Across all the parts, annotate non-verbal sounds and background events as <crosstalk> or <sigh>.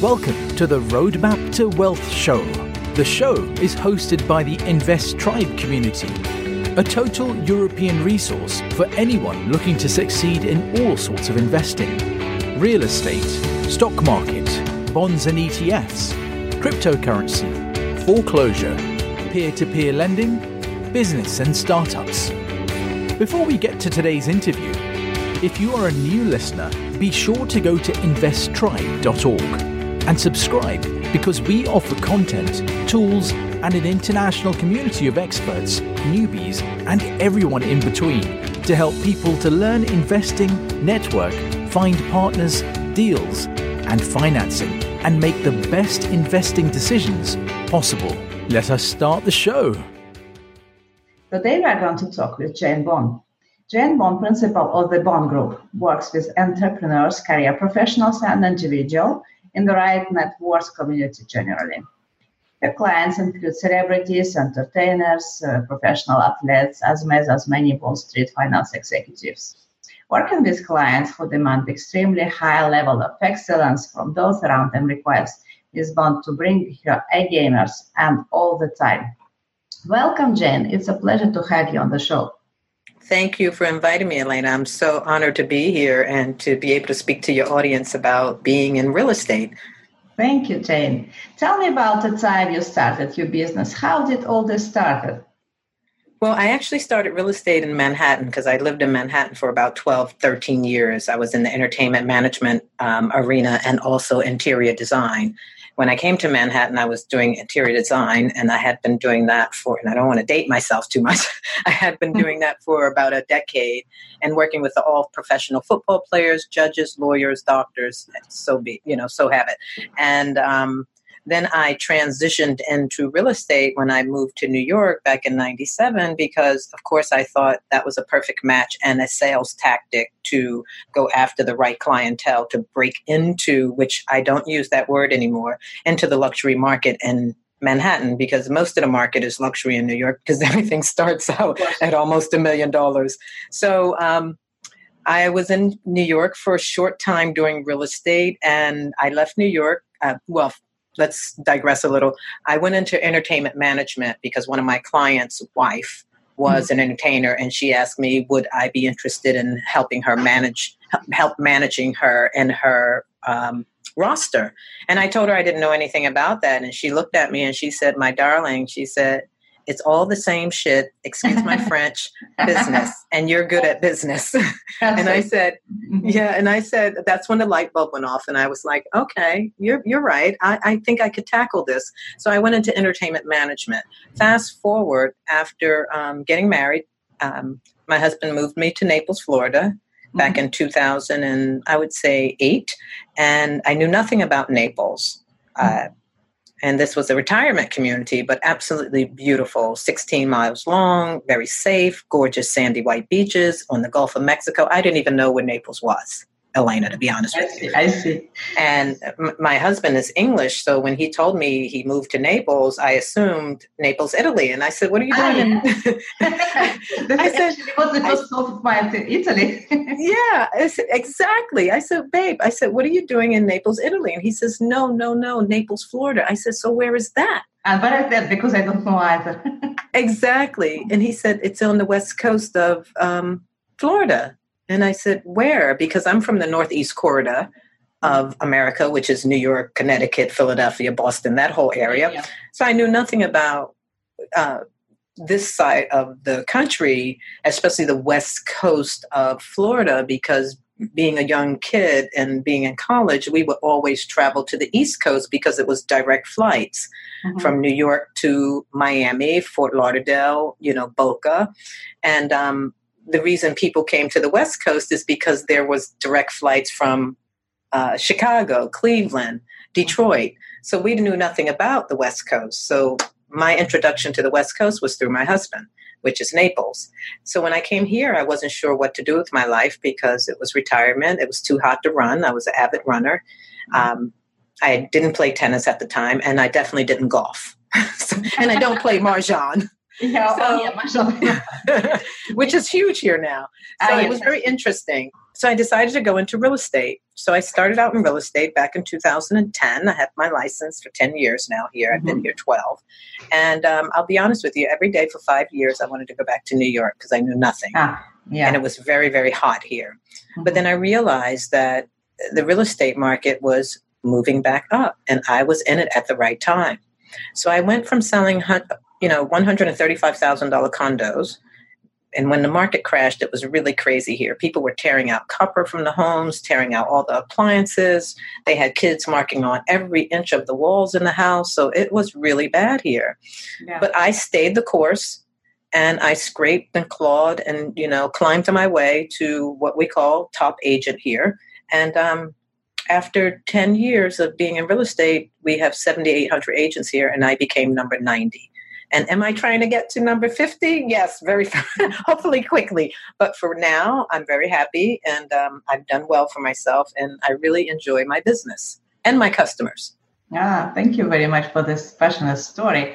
Welcome to the Roadmap to Wealth show. The show is hosted by the Invest Tribe community, a total European resource for anyone looking to succeed in all sorts of investing real estate, stock market, bonds and ETFs, cryptocurrency, foreclosure, peer to peer lending, business and startups. Before we get to today's interview, if you are a new listener, be sure to go to investtribe.org and subscribe because we offer content, tools, and an international community of experts, newbies, and everyone in between to help people to learn investing, network, find partners, deals, and financing, and make the best investing decisions possible. Let us start the show. Today we are going to talk with Jane Bond. Jane Bond, principal of the Bond Group, works with entrepreneurs, career professionals, and individuals in the right net worth community generally. Her clients include celebrities, entertainers, uh, professional athletes, as well as many Wall Street finance executives. Working with clients who demand extremely high level of excellence from those around them requires Ms. Bond to bring her A gamers and all the time. Welcome, Jane. It's a pleasure to have you on the show. Thank you for inviting me, Elena. I'm so honored to be here and to be able to speak to your audience about being in real estate. Thank you, Jane. Tell me about the time you started your business. How did all this started? Well, I actually started real estate in Manhattan because I lived in Manhattan for about 12, 13 years. I was in the entertainment management um, arena and also interior design when I came to Manhattan, I was doing interior design, and I had been doing that for, and I don't want to date myself too much. <laughs> I had been mm-hmm. doing that for about a decade and working with all professional football players, judges, lawyers, doctors, so be, you know, so have it. And, um, then I transitioned into real estate when I moved to New York back in 97 because, of course, I thought that was a perfect match and a sales tactic to go after the right clientele to break into, which I don't use that word anymore, into the luxury market in Manhattan because most of the market is luxury in New York <laughs> because everything starts out at almost a million dollars. So, um, I was in New York for a short time doing real estate, and I left New York. Uh, well, let's digress a little. I went into entertainment management because one of my clients' wife was mm-hmm. an entertainer, and she asked me, would I be interested in helping her manage, help managing her and her um, roster? And I told her I didn't know anything about that, and she looked at me and she said, "My darling," she said, it's all the same shit, excuse my <laughs> French, business, and you're good at business. <laughs> and I said, mm-hmm. yeah, and I said, that's when the light bulb went off. And I was like, okay, you're, you're right. I, I think I could tackle this. So I went into entertainment management. Fast forward after um, getting married, um, my husband moved me to Naples, Florida back mm-hmm. in 2000 and I would say eight. And I knew nothing about Naples. Mm-hmm. Uh, and this was a retirement community, but absolutely beautiful 16 miles long, very safe, gorgeous sandy white beaches on the Gulf of Mexico. I didn't even know where Naples was. Elena, to be honest I with see, you. I see. And m- my husband is English, so when he told me he moved to Naples, I assumed Naples, Italy, and I said, "What are you doing?" <laughs> <laughs> I said, "It was the first of my Italy." <laughs> yeah, said, exactly. I said, "Babe," I said, "What are you doing in Naples, Italy?" And he says, "No, no, no, Naples, Florida." I said, "So where is that?" And but I said because I don't know either. exactly, and he said it's on the west coast of um, Florida. And I said, Where? Because I'm from the Northeast corridor of America, which is New York, Connecticut, Philadelphia, Boston, that whole area. Yeah. So I knew nothing about uh, this side of the country, especially the west coast of Florida, because being a young kid and being in college, we would always travel to the East Coast because it was direct flights mm-hmm. from New York to Miami, Fort Lauderdale, you know, Boca. And um, the reason people came to the West Coast is because there was direct flights from uh, Chicago, Cleveland, Detroit. So we knew nothing about the West Coast. So my introduction to the West Coast was through my husband, which is Naples. So when I came here, I wasn't sure what to do with my life because it was retirement. It was too hot to run. I was an avid runner. Um, I didn't play tennis at the time, and I definitely didn't golf. <laughs> and I don't play mahjong. Yeah, so, oh, yeah, which is huge here now. So it was very interesting. So I decided to go into real estate. So I started out in real estate back in 2010. I have my license for 10 years now here. I've been mm-hmm. here 12. And um, I'll be honest with you, every day for five years, I wanted to go back to New York because I knew nothing. Ah, yeah. And it was very, very hot here. Mm-hmm. But then I realized that the real estate market was moving back up and I was in it at the right time. So I went from selling, you know, $135,000 condos and when the market crashed, it was really crazy here. People were tearing out copper from the homes, tearing out all the appliances. They had kids marking on every inch of the walls in the house. So it was really bad here. Yeah. But I stayed the course and I scraped and clawed and, you know, climbed my way to what we call top agent here. And um, after 10 years of being in real estate, we have 7,800 agents here, and I became number 90. And am I trying to get to number 50? Yes, very, <laughs> hopefully quickly. But for now, I'm very happy and um, I've done well for myself and I really enjoy my business and my customers. Ah, thank you very much for this passionate story.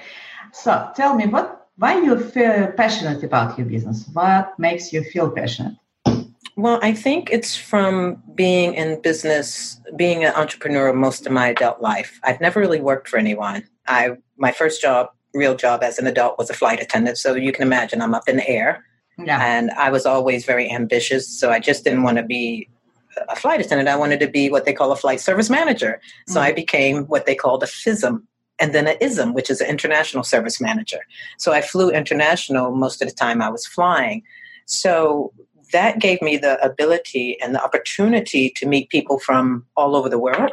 So tell me, what, why you feel passionate about your business? What makes you feel passionate? Well, I think it's from being in business, being an entrepreneur most of my adult life. I've never really worked for anyone. I my first job real job as an adult was a flight attendant. So you can imagine I'm up in the air. Yeah. And I was always very ambitious. So I just didn't want to be a flight attendant. I wanted to be what they call a flight service manager. So mm-hmm. I became what they called a FISM and then an ISM, which is an international service manager. So I flew international most of the time I was flying. So that gave me the ability and the opportunity to meet people from all over the world.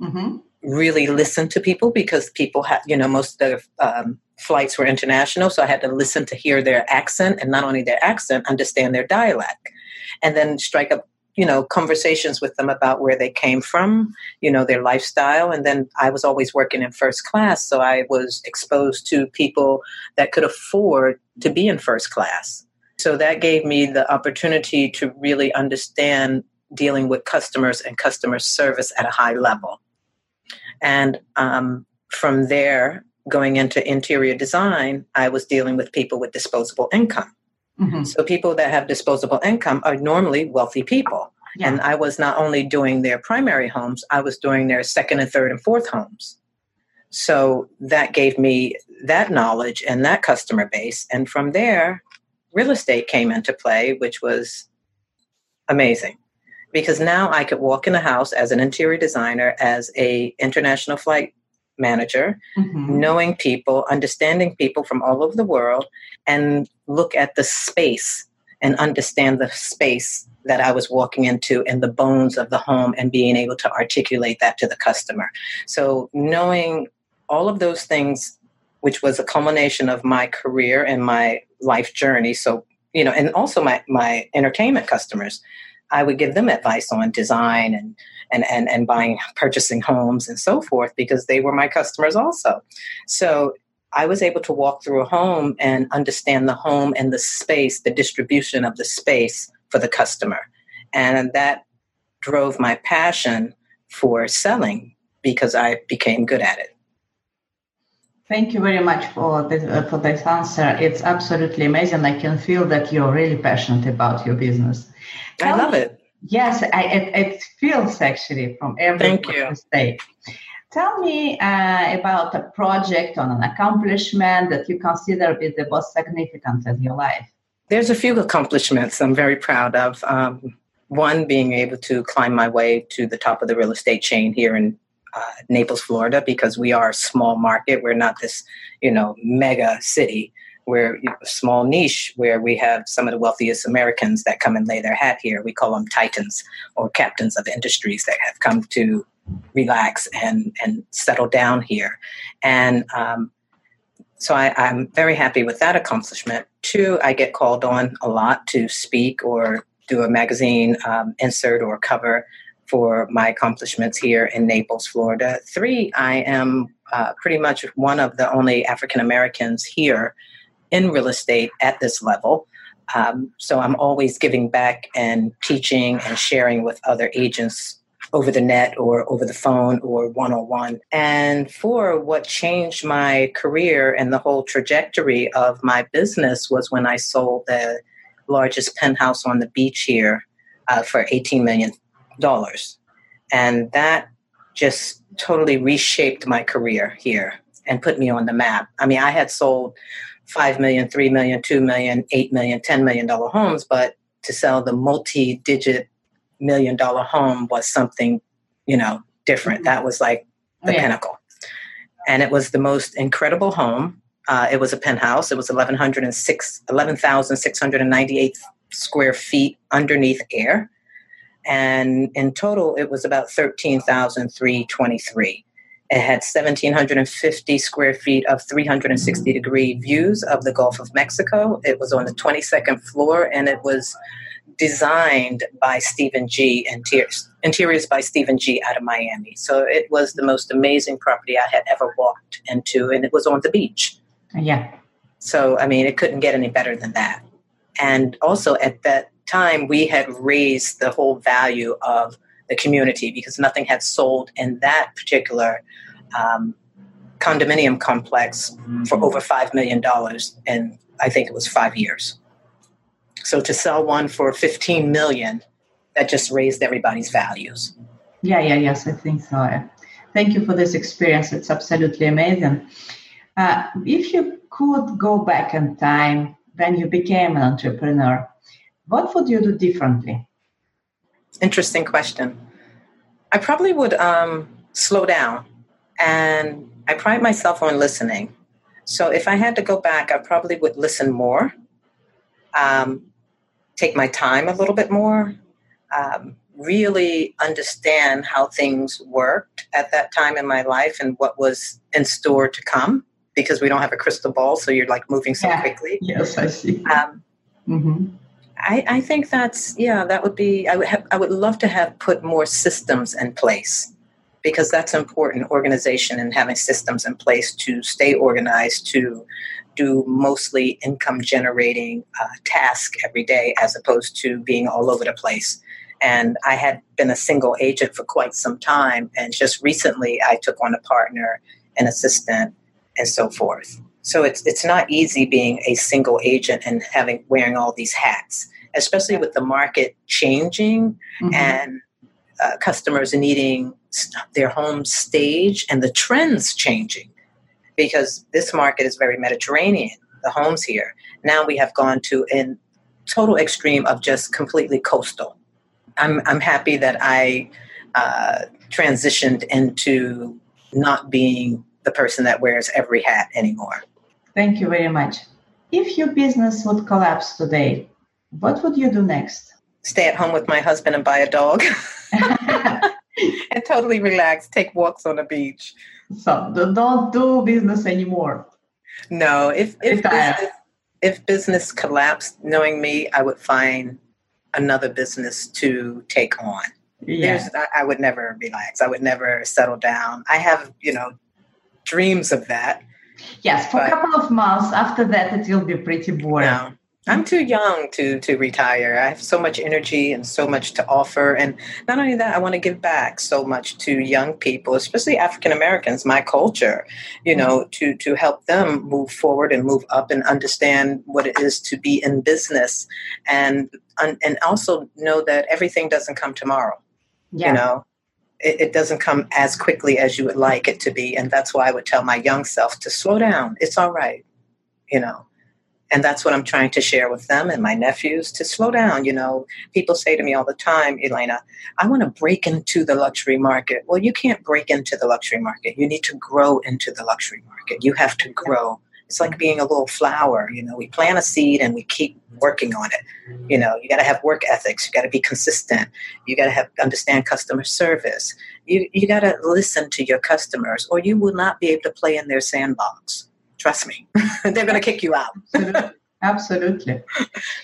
Mm-hmm. Really listen to people because people have, you know, most of the um, flights were international, so I had to listen to hear their accent and not only their accent, understand their dialect. And then strike up, you know, conversations with them about where they came from, you know, their lifestyle. And then I was always working in first class, so I was exposed to people that could afford to be in first class. So that gave me the opportunity to really understand dealing with customers and customer service at a high level. And um, from there, going into interior design, I was dealing with people with disposable income. Mm-hmm. So people that have disposable income are normally wealthy people. Yeah. And I was not only doing their primary homes, I was doing their second and third and fourth homes. So that gave me that knowledge and that customer base. And from there, real estate came into play, which was amazing because now I could walk in a house as an interior designer, as a international flight manager, mm-hmm. knowing people, understanding people from all over the world, and look at the space and understand the space that I was walking into and the bones of the home and being able to articulate that to the customer. So, knowing all of those things, which was a culmination of my career and my life journey. So, you know, and also my, my entertainment customers, I would give them advice on design and and, and, and buying, purchasing homes and so forth because they were my customers also. So I was able to walk through a home and understand the home and the space, the distribution of the space for the customer. And that drove my passion for selling because I became good at it. Thank you very much for this, uh, for this answer. It's absolutely amazing. I can feel that you're really passionate about your business. Tell I love me, it. Yes, I, it, it, feels actually from every Thank you. state. Tell me uh, about a project or an accomplishment that you consider to be the most significant in your life. There's a few accomplishments I'm very proud of. Um, one being able to climb my way to the top of the real estate chain here in uh, Naples, Florida, because we are a small market. We're not this, you know, mega city. We're a small niche where we have some of the wealthiest Americans that come and lay their hat here. We call them titans or captains of industries that have come to relax and and settle down here. And um, so I, I'm very happy with that accomplishment. Two, I get called on a lot to speak or do a magazine um, insert or cover for my accomplishments here in Naples, Florida. Three, I am uh, pretty much one of the only African Americans here in real estate at this level. Um, so I'm always giving back and teaching and sharing with other agents over the net or over the phone or one on one. And for what changed my career and the whole trajectory of my business was when I sold the largest penthouse on the beach here uh, for $18 million. And that just totally reshaped my career here and put me on the map. I mean, I had sold 5 million, 3 million, 2 million, 8 million, 10 million dollar homes, but to sell the multi digit million dollar home was something, you know, different. Mm-hmm. That was like the yeah. pinnacle. And it was the most incredible home. Uh, it was a penthouse. It was 11,698 11, square feet underneath air. And in total, it was about 13,323. It had 1,750 square feet of 360 degree views of the Gulf of Mexico. It was on the 22nd floor and it was designed by Steven G. Interiors, interiors by Steven G. out of Miami. So it was the most amazing property I had ever walked into, and it was on the beach. Yeah. So, I mean, it couldn't get any better than that. And also at that time, we had raised the whole value of the community because nothing had sold in that particular um, condominium complex for over $5 million in, I think it was five years. So to sell one for 15 million, that just raised everybody's values. Yeah, yeah, yes, I think so. Thank you for this experience. It's absolutely amazing. Uh, if you could go back in time when you became an entrepreneur, what would you do differently? Interesting question. I probably would um, slow down, and I pride myself on listening. So if I had to go back, I probably would listen more, um, take my time a little bit more, um, really understand how things worked at that time in my life and what was in store to come because we don't have a crystal ball, so you're like moving so yeah. quickly. Yes, I see. Um, mm-hmm. I, I think that's yeah, that would be. I would have. I would love to have put more systems in place because that's important. Organization and having systems in place to stay organized to do mostly income generating uh, task every day as opposed to being all over the place. And I had been a single agent for quite some time, and just recently I took on a partner, an assistant, and so forth. So it's it's not easy being a single agent and having wearing all these hats, especially with the market changing mm-hmm. and uh, customers needing their home stage and the trends changing because this market is very Mediterranean. The homes here now we have gone to a total extreme of just completely coastal. I'm I'm happy that I uh, transitioned into not being the person that wears every hat anymore. Thank you very much. If your business would collapse today, what would you do next? Stay at home with my husband and buy a dog. <laughs> and totally relax, take walks on the beach. So don't do business anymore. No, if if business, if business collapsed, knowing me, I would find another business to take on. Yeah. I, I would never relax. I would never settle down. I have, you know, dreams of that. Yes, for but, a couple of months. After that, it will be pretty boring. No, I'm too young to to retire. I have so much energy and so much to offer, and not only that, I want to give back so much to young people, especially African Americans, my culture. You know, mm-hmm. to to help them move forward and move up and understand what it is to be in business, and and also know that everything doesn't come tomorrow. Yeah. You know, it, it, doesn't come as quickly as you would like it to be. And that's why I would tell my young self to slow down. It's all right, you know. And that's what I'm trying to share with them and my nephews to slow down. You know, people say to me all the time, Elena, I want to break into the luxury market. Well, you can't break into the luxury market. You need to grow into the luxury market. You have to grow it's like being a little flower you know we plant a seed and we keep working on it you know you got to have work ethics you got to be consistent you got to have understand customer service you, you got to listen to your customers or you will not be able to play in their sandbox trust me. <laughs> They're going to kick you out. <laughs> Absolutely.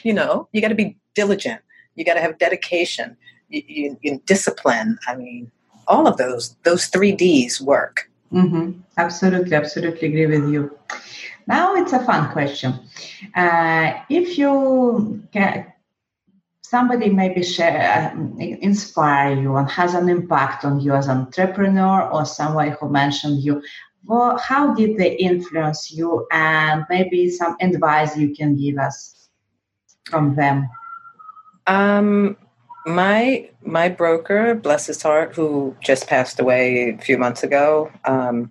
You know you got to be diligent. You got to have dedication. You, you, you, discipline. I mean all of those those three d's work. Mm-hmm. absolutely absolutely agree with you. Now it's a fun question. Uh, if you can, somebody maybe share, uh, inspire you and has an impact on you as an entrepreneur or someone who mentioned you, well, how did they influence you and maybe some advice you can give us from them? Um, my my broker, bless his heart, who just passed away a few months ago. Um,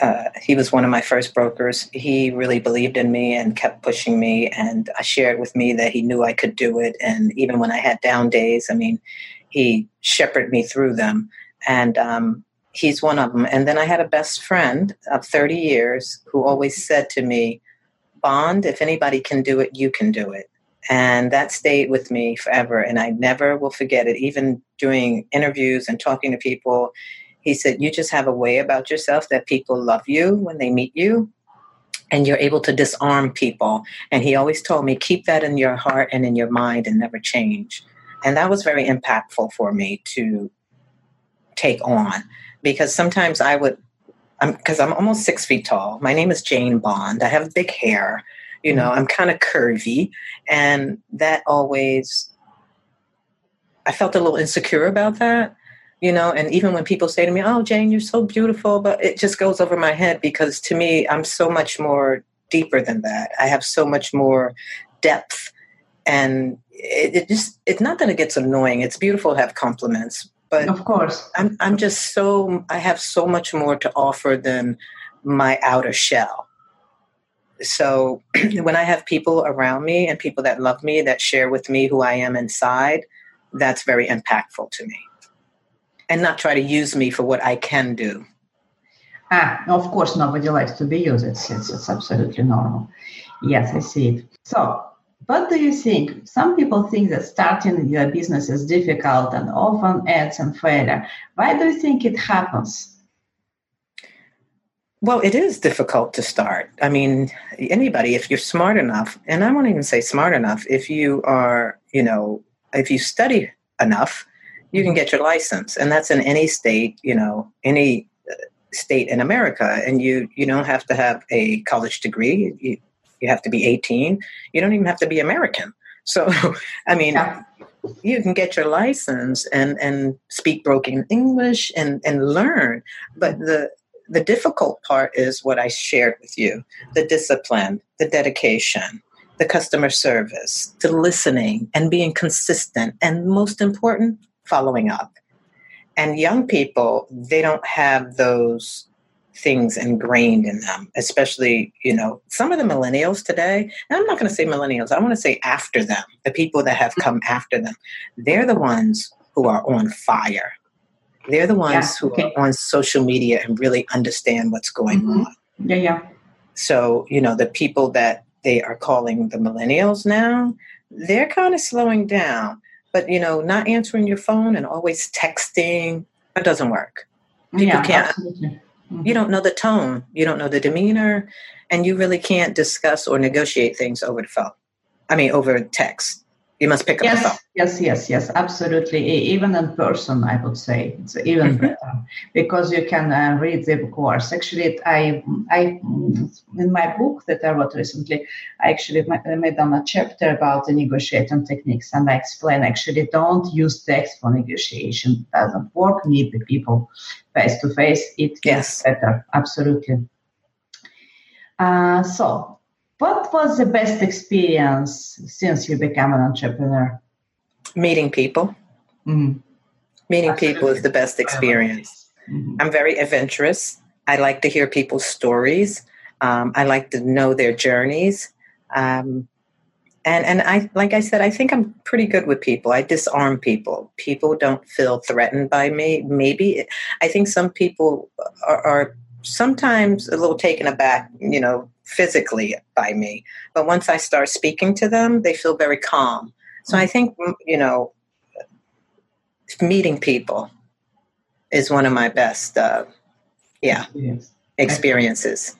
uh, he was one of my first brokers. He really believed in me and kept pushing me, and i shared with me that he knew I could do it. And even when I had down days, I mean, he shepherded me through them. And um, he's one of them. And then I had a best friend of 30 years who always said to me, Bond, if anybody can do it, you can do it. And that stayed with me forever. And I never will forget it. Even doing interviews and talking to people, he said, You just have a way about yourself that people love you when they meet you. And you're able to disarm people. And he always told me, Keep that in your heart and in your mind and never change. And that was very impactful for me to take on because sometimes I would, because I'm, I'm, almost six feet tall. My name is Jane Bond. I have big hair. You know, mm-hmm. I'm kind of curvy. And that always, I felt a little insecure about that. You know, and even when people say to me, Oh, Jane, you're so beautiful, but it just goes over my head because to me, I'm so much more deeper than that. I have so much more depth. And it, it just, it's not that it gets annoying. It's beautiful to have compliments, but of course. I'm i'm just so i have so much more to offer than my outer shell. So <clears throat> when i have people around me and people that love me that share with me who i am inside that's very impactful to me. And not try to use me for what i can do. Ah of course nobody likes to be used. It's, it's, it's absolutely normal. Yes i see. It so what do you think? Some people think that starting your business is difficult and often ends in failure. Why do you think it happens? Well, it is difficult to start. I mean, anybody, if you're smart enough, and I won't even say smart enough, if you are, you know, if you study enough, you can get your license. And that's in any state, you know, any uh, state in America. And you, you don't have to have a college degree. You, you have to be 18 you don't even have to be american. So <laughs> i mean yeah. you can get your license and and speak broken english and and learn. But the the difficult part is what i shared with you the discipline the dedication the customer service the listening and being consistent and most important following up. And young people they don't have those things ingrained in them, especially, you know, some of the millennials today, and I'm not going to say millennials, I want to say after them, the people that have come after them, they're the ones who are on fire. They're the ones yeah, who are on social media and really understand what's going mm-hmm. on. Yeah, yeah. So, you know, the people that they are calling the millennials now, they're kind of slowing down. But, you know, not answering your phone and always texting, that doesn't work. People yeah, can't. Absolutely Mm-hmm. You don't know the tone, you don't know the demeanor, and you really can't discuss or negotiate things over the phone. I mean, over text. You must pick up yes, the phone. Yes, yes, yes, absolutely. Even in person, I would say it's even mm-hmm. better because you can uh, read the course. Actually, I, I, in my book that I wrote recently, I actually made on a chapter about the negotiating techniques, and I explain actually don't use text for negotiation. It doesn't work. Meet the people face to face. It gets yes. better. Absolutely. Uh, so what was the best experience since you became an entrepreneur? Meeting people. Mm-hmm. Meeting Absolutely. people is the best experience. Mm-hmm. I'm very adventurous. I like to hear people's stories. Um, I like to know their journeys. Um, and and I like I said, I think I'm pretty good with people. I disarm people. People don't feel threatened by me. Maybe I think some people are, are sometimes a little taken aback. You know, physically by me. But once I start speaking to them, they feel very calm. So I think, you know, meeting people is one of my best, uh, yeah, experiences.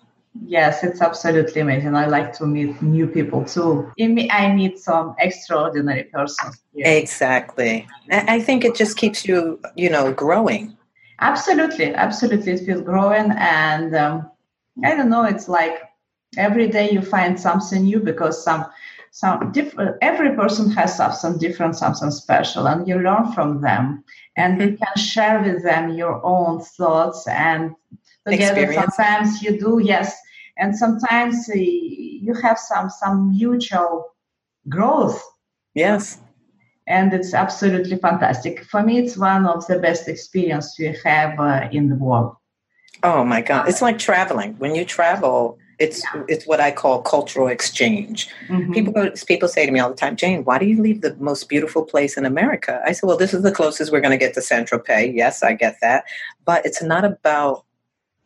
Yes, it's absolutely amazing. I like to meet new people too. I meet some extraordinary persons. Exactly. I think it just keeps you, you know, growing. Absolutely, absolutely. It feels growing, and um, I don't know. It's like every day you find something new because some some different every person has something different something special and you learn from them and you can share with them your own thoughts and together sometimes you do yes and sometimes uh, you have some some mutual growth yes and it's absolutely fantastic. For me, it's one of the best experience we have uh, in the world. Oh my God! It's like traveling. When you travel, it's yeah. it's what I call cultural exchange. Mm-hmm. People go, people say to me all the time, Jane, why do you leave the most beautiful place in America? I said, well, this is the closest we're going to get to Saint Tropez. Yes, I get that, but it's not about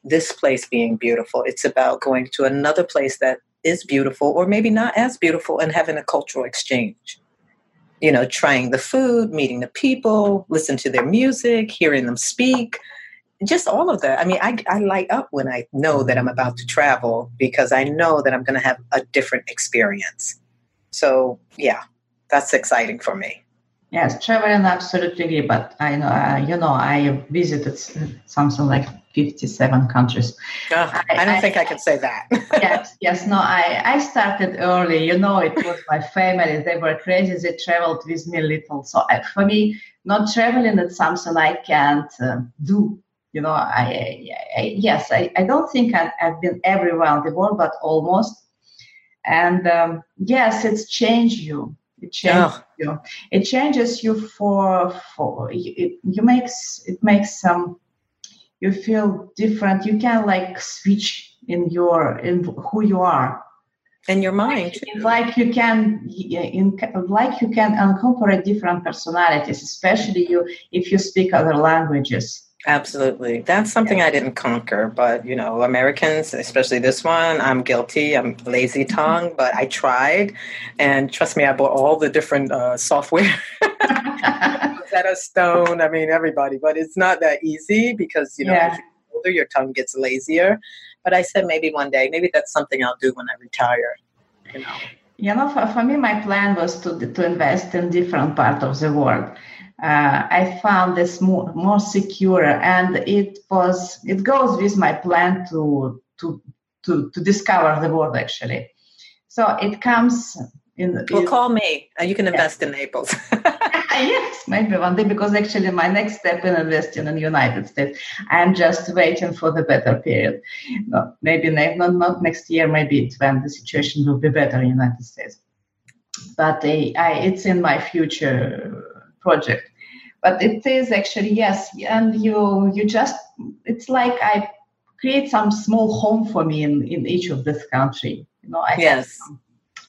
this place being beautiful. It's about going to another place that is beautiful, or maybe not as beautiful, and having a cultural exchange. You know, trying the food, meeting the people, listen to their music, hearing them speak just all of that. I mean, I, I light up when I know that I'm about to travel because I know that I'm going to have a different experience. So, yeah, that's exciting for me. Yes, traveling absolutely agree. But I know, uh, you know, I visited something like 57 countries. Oh, I, I, don't I, think I can say that. <laughs> yes, yes, no, I, I started early. You know, it was my family. They were crazy. They traveled with me little. So I, for me, not traveling is something I can't uh, do you know, I, I yes, I, I don't think I, have been everywhere in the world, but almost. And um, yes, it's changed you. It changes oh. you. It changes you for for it. You makes it makes some. Um, you feel different. You can like switch in your in who you are and your mind like, like you can in, like you can incorporate different personalities especially you if you speak other languages Absolutely. That's something I didn't conquer, but you know, Americans, especially this one, I'm guilty. I'm lazy tongue, but I tried. And trust me, I bought all the different uh, software. <laughs> <laughs> Rosetta Stone, I mean, everybody, but it's not that easy because, you know, yeah. older, your tongue gets lazier. But I said maybe one day, maybe that's something I'll do when I retire, you know. You know, for, for me, my plan was to, to invest in different parts of the world uh, I found this more, more secure, and it was it goes with my plan to to to, to discover the world actually. So it comes in. Well, call me. Uh, you can invest in Naples. <laughs> <laughs> yes, maybe one day because actually my next step in investing in the United States. I'm just waiting for the better period. No, maybe not not next year. Maybe when the situation will be better in the United States. But uh, I, it's in my future project. But it is actually yes and you you just it's like i create some small home for me in in each of this country you know i yes.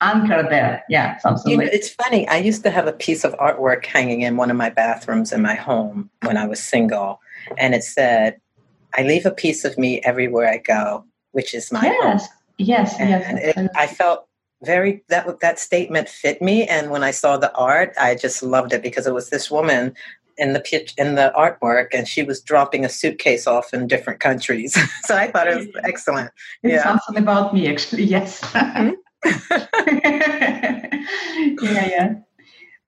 anchor there yeah something you know, it's funny i used to have a piece of artwork hanging in one of my bathrooms in my home when i was single and it said i leave a piece of me everywhere i go which is my yes home. yes and yes it, i felt very that that statement fit me. And when i saw the art i just loved it because it was this woman in the pitch in the artwork and she was dropping a suitcase off in different countries. <laughs> So i thought it was excellent. It's yeah. something about me actually <laughs> yes. Mm-hmm. <laughs> yeah yeah.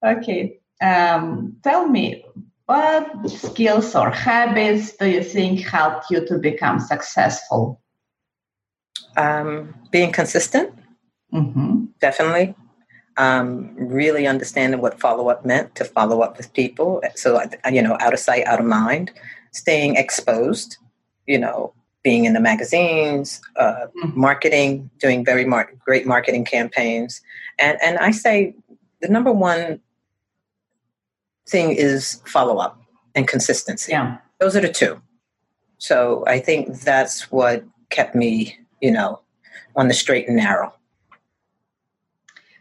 Okay um, tell me what skills or habits do you think helped you to become successful? Um, being consistent mm-hmm. definitely um, really understanding what follow up meant to follow up with people. So, you know, out of sight, out of mind, staying exposed, you know, being in the magazines, uh, mm-hmm. marketing, doing very mar- great marketing campaigns. And, and I say the number one thing is follow up and consistency. Yeah. Those are the two. So I think that's what kept me, you know, on the straight and narrow.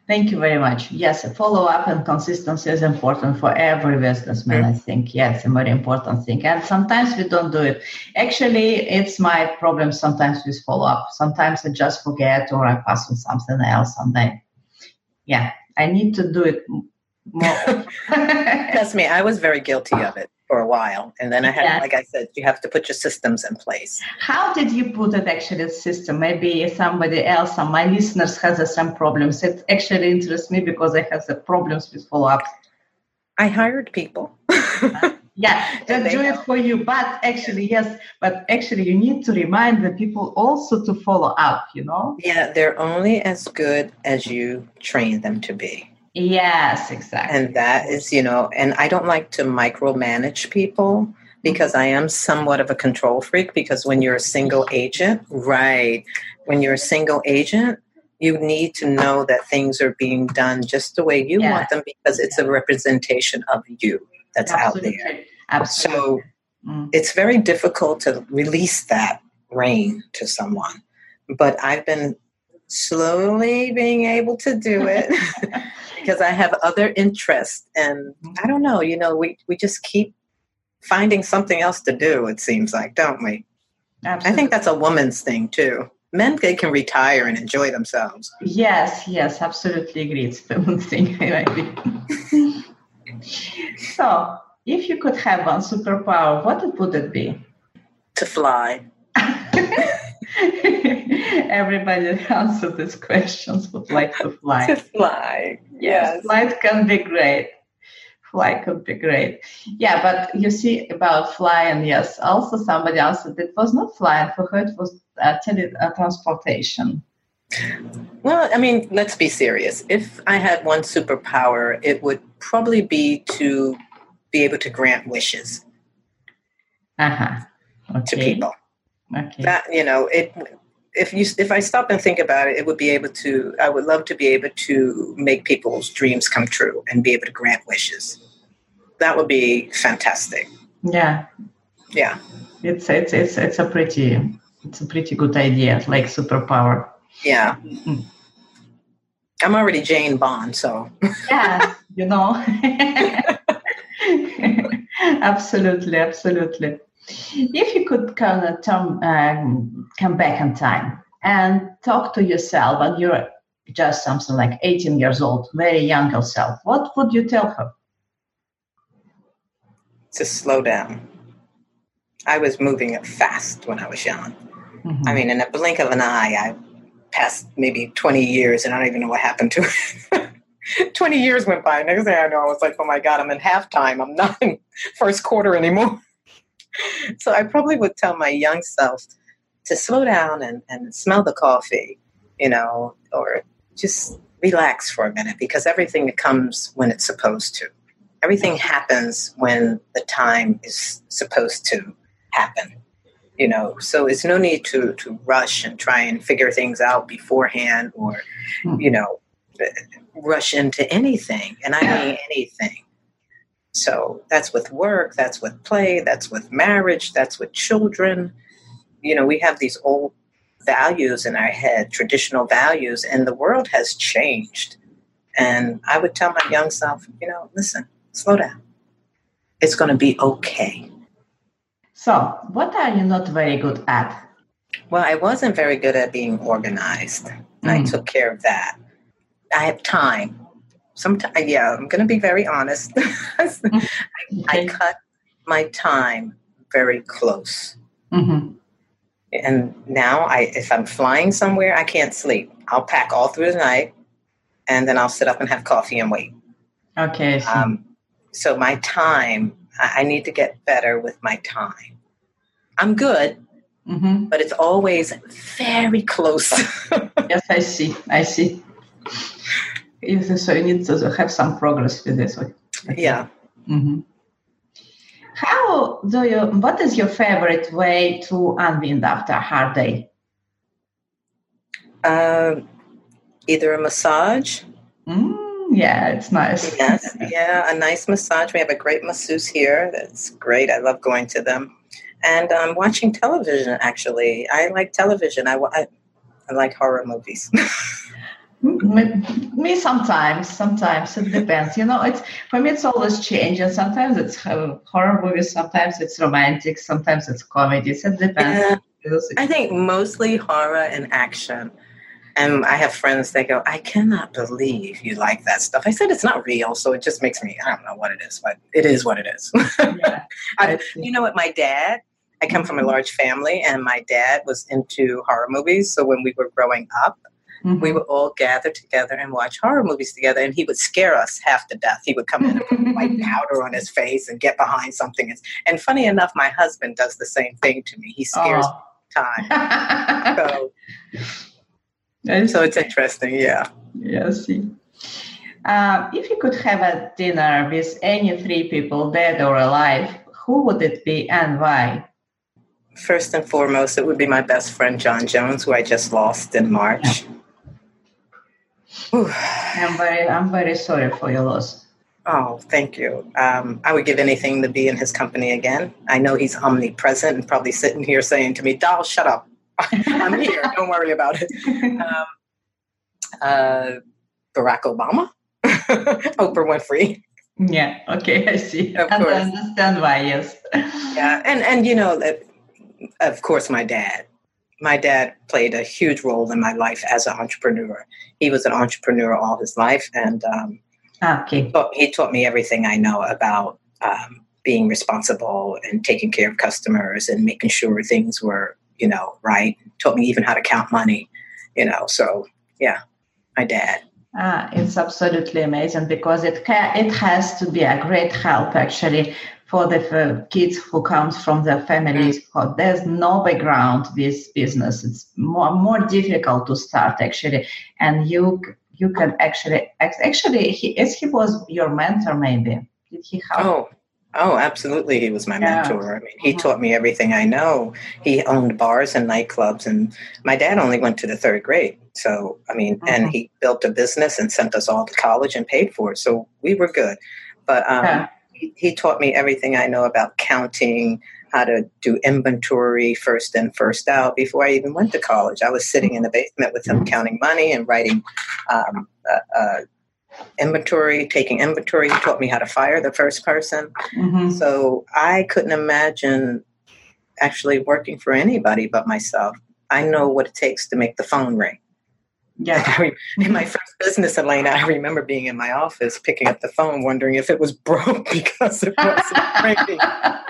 Thank you very much. Yes, follow up and consistency is important for every businessman. I think yes, a very important thing. And sometimes we don't do it. Actually, it's my problem sometimes with follow up. Sometimes I just forget or I pass on something else, and then yeah, I need to do it more. <laughs> Trust me, I was very guilty of it for a while. And then I had, yeah. like I said, you have to put your systems in place. How did you put it actually system? Maybe somebody else, some my listeners has the same problems. It actually interests me because I have the problems with follow up. I hired people. <laughs> yeah, just do it for you. But actually, yes, but actually, you need to remind the people also to follow up, you know? Yeah, they're only as good as you train them to be. Yes, exactly. And that is, you know, and I don't like to micromanage people because I am somewhat of a control freak because when you're a single agent, right, when you're a single agent, you need to know that things are being done just the way you yeah. want them because it's a representation of you that's Absolutely. out there. Absolutely. So mm. it's very difficult to release that rein to someone. But I've been slowly being able to do it <laughs> because I have other interests. And I don't know, you know, we, we just keep finding something else to do, it seems like, don't we? Absolutely. I think that's a woman's thing too. Men they can retire and enjoy themselves. Yes, yes, absolutely agree. It's a <laughs> woman's thing. I agree. <laughs> so, if you could have one superpower, what would it be? To fly. <laughs> Everybody answered these questions would like to fly. to fly, yes. Flight can be great. Fly could be great. Yeah, but you see about flying, yes. Also, somebody answered it was not flying for her; it was uh, tele- uh, transportation. Well, I mean, let's be serious. If I had one superpower, it would probably be to be able to grant wishes uh-huh. okay. to people. Okay. That you know, it if you if I stop and think about it, it would be able to. I would love to be able to make people's dreams come true and be able to grant wishes. That would be fantastic. Yeah. Yeah. It's it's it's it's a pretty it's a pretty good idea, like superpower. Yeah. Mm-hmm. I'm already Jane Bond, so. yeah, <laughs> you know. <laughs> absolutely, absolutely. If you could kind of come, um, come back in time and talk to yourself when you're just something like 18 years old, very young yourself, what would you tell her? To slow down. I was moving fast when I was young. Mm-hmm. I mean, in a blink of an eye, I passed maybe 20 years and I don't even know what happened to it. <laughs> 20 years went by. Next thing I know, I was like, oh my God, I'm in halftime. I'm not in first quarter anymore. <laughs> so I probably would tell my young self to slow down and, and smell the coffee, you know, or just relax for a minute because everything comes when it's supposed to. Everything happens when the time is supposed to happen. You know, so it's no need to to rush and try and figure things out beforehand or, hmm. you know, rush into anything. And I mean anything so that's with work, that's with play, that's with marriage, that's with children. You know, we have these old values in our head, traditional values, and the world has changed. And I would tell my young self, you know, listen, slow down. It's going to be okay. So, what are you not very good at? Well, I wasn't very good at being organized. Mm. I took care of that. I have time sometimes yeah i'm going to be very honest. <laughs> I, I, cut my time very close. Mm-hmm. and now i if i'm flying somewhere i can't sleep. I'll pack all through the night and then i'll sit up and have coffee and wait. Okay so, um, so my time I, I, need to get better with my time. I'm good mm-hmm. but it's always very close. <laughs> Yes i see. I see so you need to have some progress with this one. Yeah. Mm-hmm. How do you? What is your favorite way to unwind after a hard day? Uh, either a massage. Mm, yeah, it's nice. Yes, <laughs> yeah, a nice massage. We have a great masseuse here. That's great. I love going to them. And um, watching television. Actually, I like television. I, I, I like horror movies. <laughs> me sometimes sometimes it depends. You know it's for me it's always changing sometimes it's horror movies sometimes it's romantic sometimes it's comedy. it depends. Yeah. i think mostly horror and action. And i have friends that go i cannot believe you like that stuff. I said it's not real so it just makes me i don't know what it is but it is what it is. Yeah, <laughs> I, you know what my dad i come from a mm-hmm. large family and my dad was into horror movies so when we were growing up Mm-hmm. We would all gather together and watch horror movies together, and he would scare us half to death. He would come in and put white <laughs> powder on his face and get behind something. And funny enough, my husband does the same thing to me. He scares oh. me time. <laughs> so, so it's interesting, yeah. Yeah, see. Uh, if you could have a dinner with any three people, dead or alive, who would it be and why? First and foremost, it would be my best friend John Jones, who I just lost in March. I'm very, I'm very sorry for your loss. Oh, thank you. Um, I would give anything to be in his company again. I know he's omnipresent and probably sitting here saying to me, Doll, shut up. <laughs> I'm here. Don't worry about it. Um, uh, Barack Obama, <laughs> Oprah Winfrey. Yeah. Okay. I see. Of and course. I understand why. Yes. <laughs> Yeah, and and you know that, of course, my dad. My dad played a huge role in my life as an entrepreneur. He was an entrepreneur all his life, and um, Okay. taught, he taught me everything I know about um, being responsible and taking care of customers and making sure things were, you know, right. Taught me even how to count money, you know. So yeah, my dad. Ah, it's absolutely amazing because it ca- it has to be a great help actually for the f- kids who comes from the families who there's no background with business. It's more more difficult to start actually, and you you can actually actually he as he was your mentor maybe did he help? Oh, oh, absolutely. He was my Yeah. mentor. I mean, he Mhm. taught me everything I know. He owned bars and nightclubs, and my dad only went to the third grade. So, I mean, and Mhm. he built a business and sent us all to college and paid for it. So we were good. But um, Yeah. He, taught me everything I know about counting, how to do inventory first in, first out. Before I even went to college, I was sitting in the basement with him counting money and writing um, uh, uh, inventory, taking inventory. He taught me how to fire the first person. Mhm. So I couldn't imagine actually working for anybody but myself. I know what it takes to make the phone ring. Yeah. <laughs> I in my first business, Elena, I remember being in my office picking up the phone, wondering if it was broke <laughs> because it wasn't <laughs> ringing. I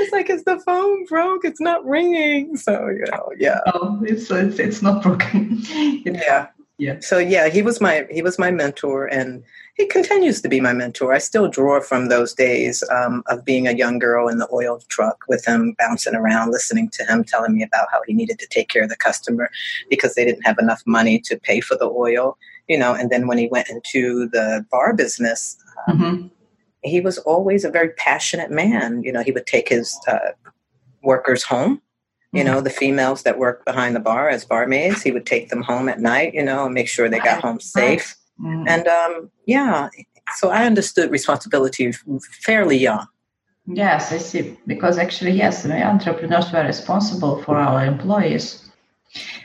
was like, "Is the phone broke? It's not ringing." So you know, yeah, Oh, it's it's it's not broken. It- yeah, Yeah. So yeah, he was my he was my mentor, and he continues to be my mentor. I still draw from those days um, of being a young girl in the oil truck with him, bouncing around, listening to him telling me about how he needed to take care of the customer because they didn't have enough money to pay for the oil. You know, and then when he went into the bar business, Mhm. he was always a very passionate man. You know, he would take his uh, workers home. You know, the females that worked behind the bar as barmaids, he would take them home at night. You know, and make sure they got home safe. Mm. And um, yeah, so I understood responsibility fairly young. Yes, I see. Because actually, yes, we entrepreneurs were responsible for our employees.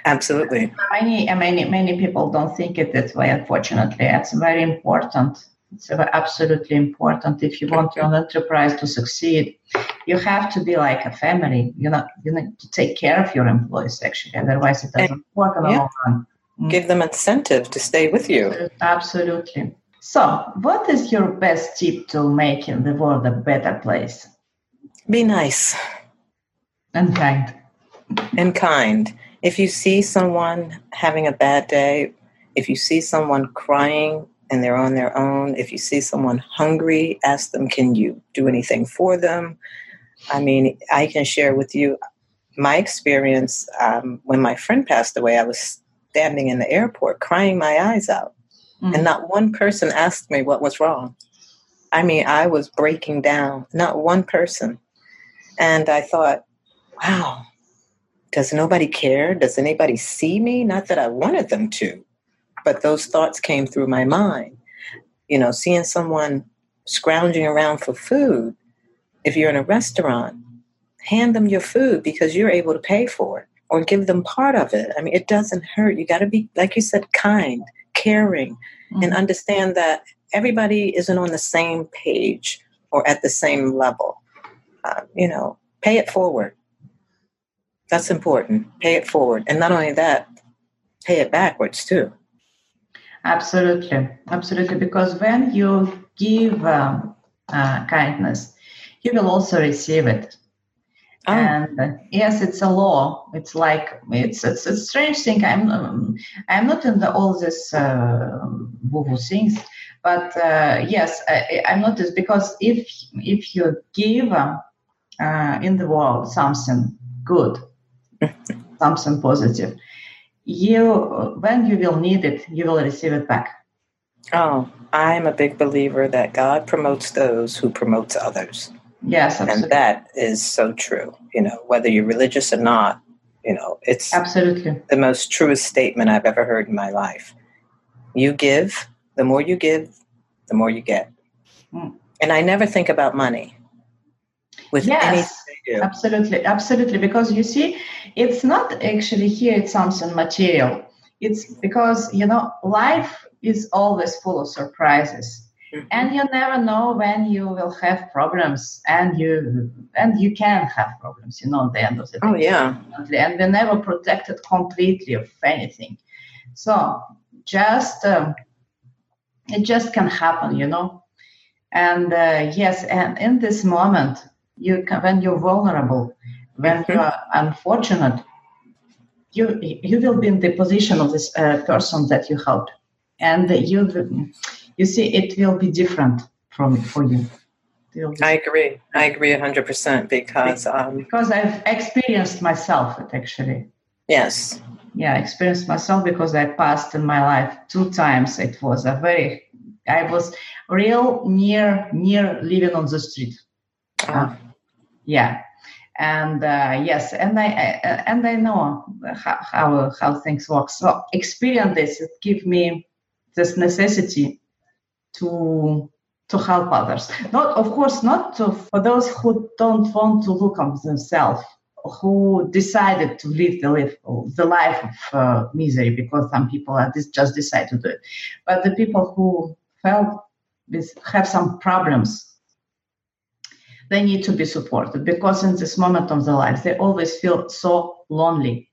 Absolutely. Many, many, many people don't think it that way. Unfortunately, it's very important. It's absolutely important. If you want your enterprise to succeed, you have to be like a family. You know, you need to take care of your employees. Actually, otherwise, it doesn't work in the long run. Give them incentive to stay with you. Absolutely. So, what is your best tip to making the world a better place Be nice and kind? and kind. If you see someone having a bad day, if you see someone crying and they're on their own, if you see someone hungry, ask them, can you do anything for them? I mean, I can share with you my experience. Um, when my friend passed away, I was standing in the airport crying my eyes out. Mm. and not one person asked me what was wrong. I mean, I was breaking down, not one person. And I thought, wow, does nobody care? Does anybody see me? Not that I wanted them to, but those thoughts came through my mind. You know, seeing someone scrounging around for food, if you're in a restaurant, hand them your food because you're able to pay for it or give them part of it. I mean, it doesn't hurt. You got to be, like you said, kind, caring, and Mhm. understand that everybody isn't on the same page or at the same level. Uh, you know, pay it forward. That's important. Pay it forward. And not only that, pay it backwards too. Absolutely, absolutely. Because when you give um, uh, kindness, you will also receive it. Oh, And uh, yes, it's a law. It's like it's it's a strange thing. I'm um, I'm not into all this uh, woo-woo things, but uh, yes, I, I noticed because if if you give um, uh, in the world something good, <laughs> something positive, you when you will need it, you will receive it back. oh, I'm a big believer that God promotes those who promotes others. Yes, absolutely. And that is so true. You know, whether you're religious or not, you know, it's absolutely. the most truest statement I've ever heard in my life. You give, the more you give, the more you get. Mm. And I never think about money with yes, do. Absolutely, absolutely. Because you see, it's not actually here, it's something material. It's because, you know, life is always full of surprises. Mm-hmm. And you never know when you will have problems, and you and you can have problems, you know, at the end of the day. Oh yeah. And we're never protected completely of anything. So just um, it just can happen, you know. And uh, yes, and in this moment, you can, when you're vulnerable, when mm-hmm. you're unfortunate, you you will be in the position of this uh, person that you helped, and you you see it will be different from for you. I agree. I agree hundred percent because um, because I've experienced myself it actually. Yes. Yeah, I experienced myself because I passed in my life two times. It was a very I was real near near living on the street. Uh, yeah, and uh, yes, and I, I, and I know how, how how things work. So experience this. It give me this necessity to to help others. Not, of course, not to, for those who don't want to look on themselves, who decided to live the life, the life of uh, misery because some people just decide to do it. But the people who felt this, have some problems they need to be supported because in this moment of their lives they always feel so lonely.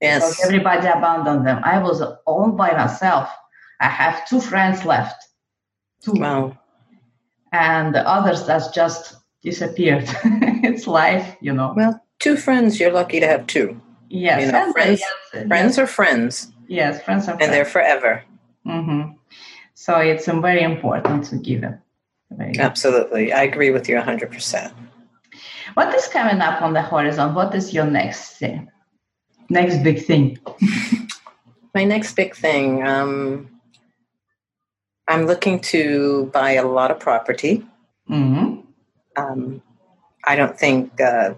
Yes. Because everybody abandoned them. I was all by myself. I have two friends left. Two. Wow. And the others that just disappeared. <laughs> It's life you know. Well two friends you're lucky to have two. Yes. You know, friends, yes, friends yes. are friends. Yes friends are and they're forever. Mm-hmm. so it's very important to give them Absolutely. I agree with you 100%. What is coming up on the horizon? What is your next thing? Next big thing? <laughs> My next big thing, um, I'm looking to buy a lot of property. Mm-hmm. Um, I don't think uh,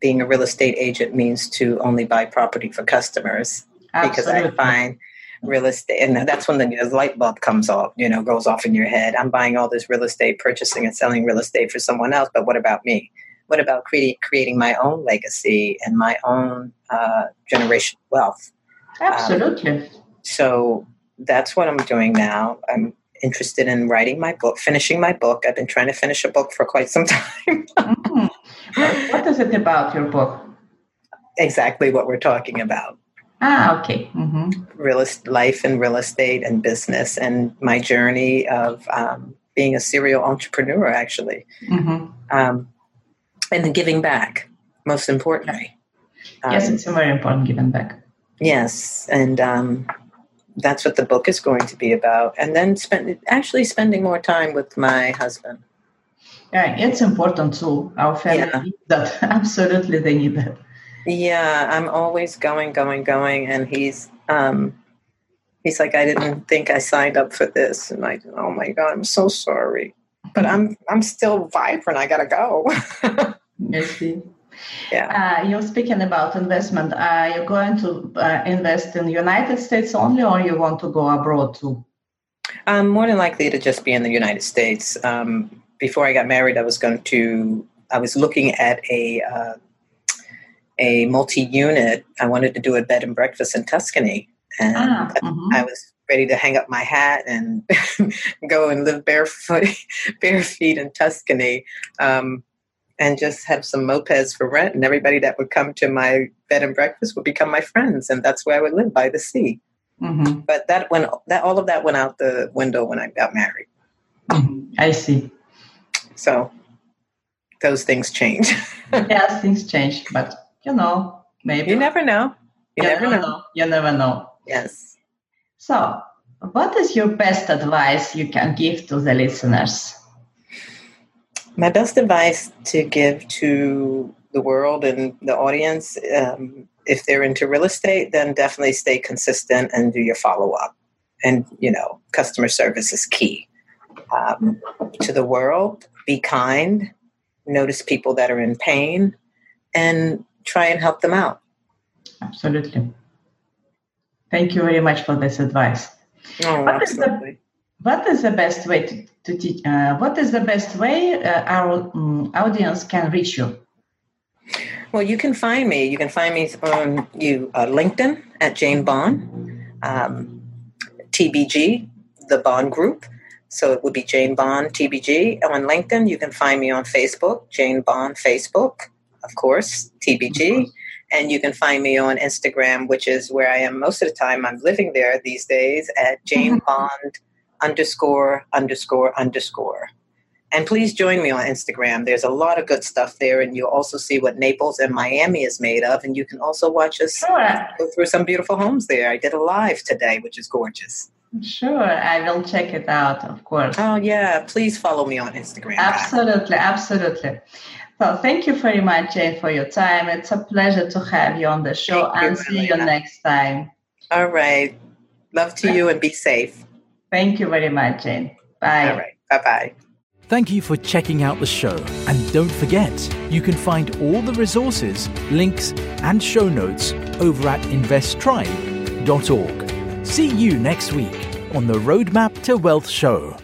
being a real estate agent means to only buy property for customers Absolutely. because I find real estate and that's when the, light bulb comes off you know goes off in your head. I'm buying all this real estate purchasing and selling real estate for someone else but what about me? What about creating creating my own legacy and my own uh, generation wealth? Absolutely. um, so that's what i'm doing now. I'm interested in writing my book finishing my book. I've been trying to finish a book for quite some <laughs> time. Mm-hmm. what is it about your book? Exactly what we're talking about Ah, okay. Mm-hmm. Real life and real estate and business, and my journey of um, being a serial entrepreneur, actually, mm-hmm. um, and giving back. Most importantly, yes, um, it's very important giving back. Yes, and um, that's what the book is going to be about. And then spend actually spending more time with my husband. Yeah, it's important too. Our family yeah. needs that. <laughs> Absolutely, they need that. Yeah, I'm always going, going, going, and he's um, he's like, I didn't think I signed up for this, and I, oh my god, I'm so sorry, but I'm I'm still vibrant. I gotta go. <laughs> I see. Yeah. Uh, you're speaking about investment. Are you going to uh, invest in the United States only, or you want to go abroad too? I'm more than likely to just be in the United States. Um, before I got married, I was going to. I was looking at a uh, a multi-unit. I wanted to do a bed and breakfast in Tuscany, and ah, mm-hmm. I was ready to hang up my hat and <laughs> go and live barefoot, <laughs> bare feet in Tuscany, um, and just have some mopeds for rent. And everybody that would come to my bed and breakfast would become my friends, and that's where I would live by the sea. Mm-hmm. But that went that all of that went out the window when I got married. Mm-hmm. I see. So those things change. <laughs> yes, things change, but you know, maybe. You never know. You, you never, never know. know. You never know. Yes. So, what is your best advice you can give to the listeners? My best advice to give to the world and the audience um, if they're into real estate, then definitely stay consistent and do your follow up. And, you know, customer service is key. Um, to the world, be kind, notice people that are in pain, and try and help them out. Absolutely. Thank you very much for this advice. Oh, what. Is the, what is the best way to, to teach? Uh, what is the best way uh, our um, audience can reach you? Well, you can find me. You can find me on you uh, LinkedIn at Jane Bond, um, TBG, the Bond Group. So it would be Jane Bond TBG on LinkedIn. You can find me on Facebook, Jane Bond Facebook, of course, TBG. And you can find me on Instagram, which is where I am most of the time. I'm living there these days at mm-hmm. Jane Bond underscore underscore underscore. And please join me on Instagram. There's a lot of good stuff there, and you'll also see what Naples and Miami is made of. And you can also watch us sure. go through some beautiful homes there. I did a live today, which is gorgeous. Sure, I will check it out, of course. Oh, yeah. Please follow me on Instagram. Absolutely, absolutely. So, thank you very much, Jane, for your time. It's a pleasure to have you on the show thank and you, see you next time. All right. Love to you and be safe. Thank you very much, Jane. Bye. All right. Bye bye. Thank you for checking out the show. And don't forget, you can find all the resources, links, and show notes over at investtribe.org. See you next week on the Roadmap to Wealth show.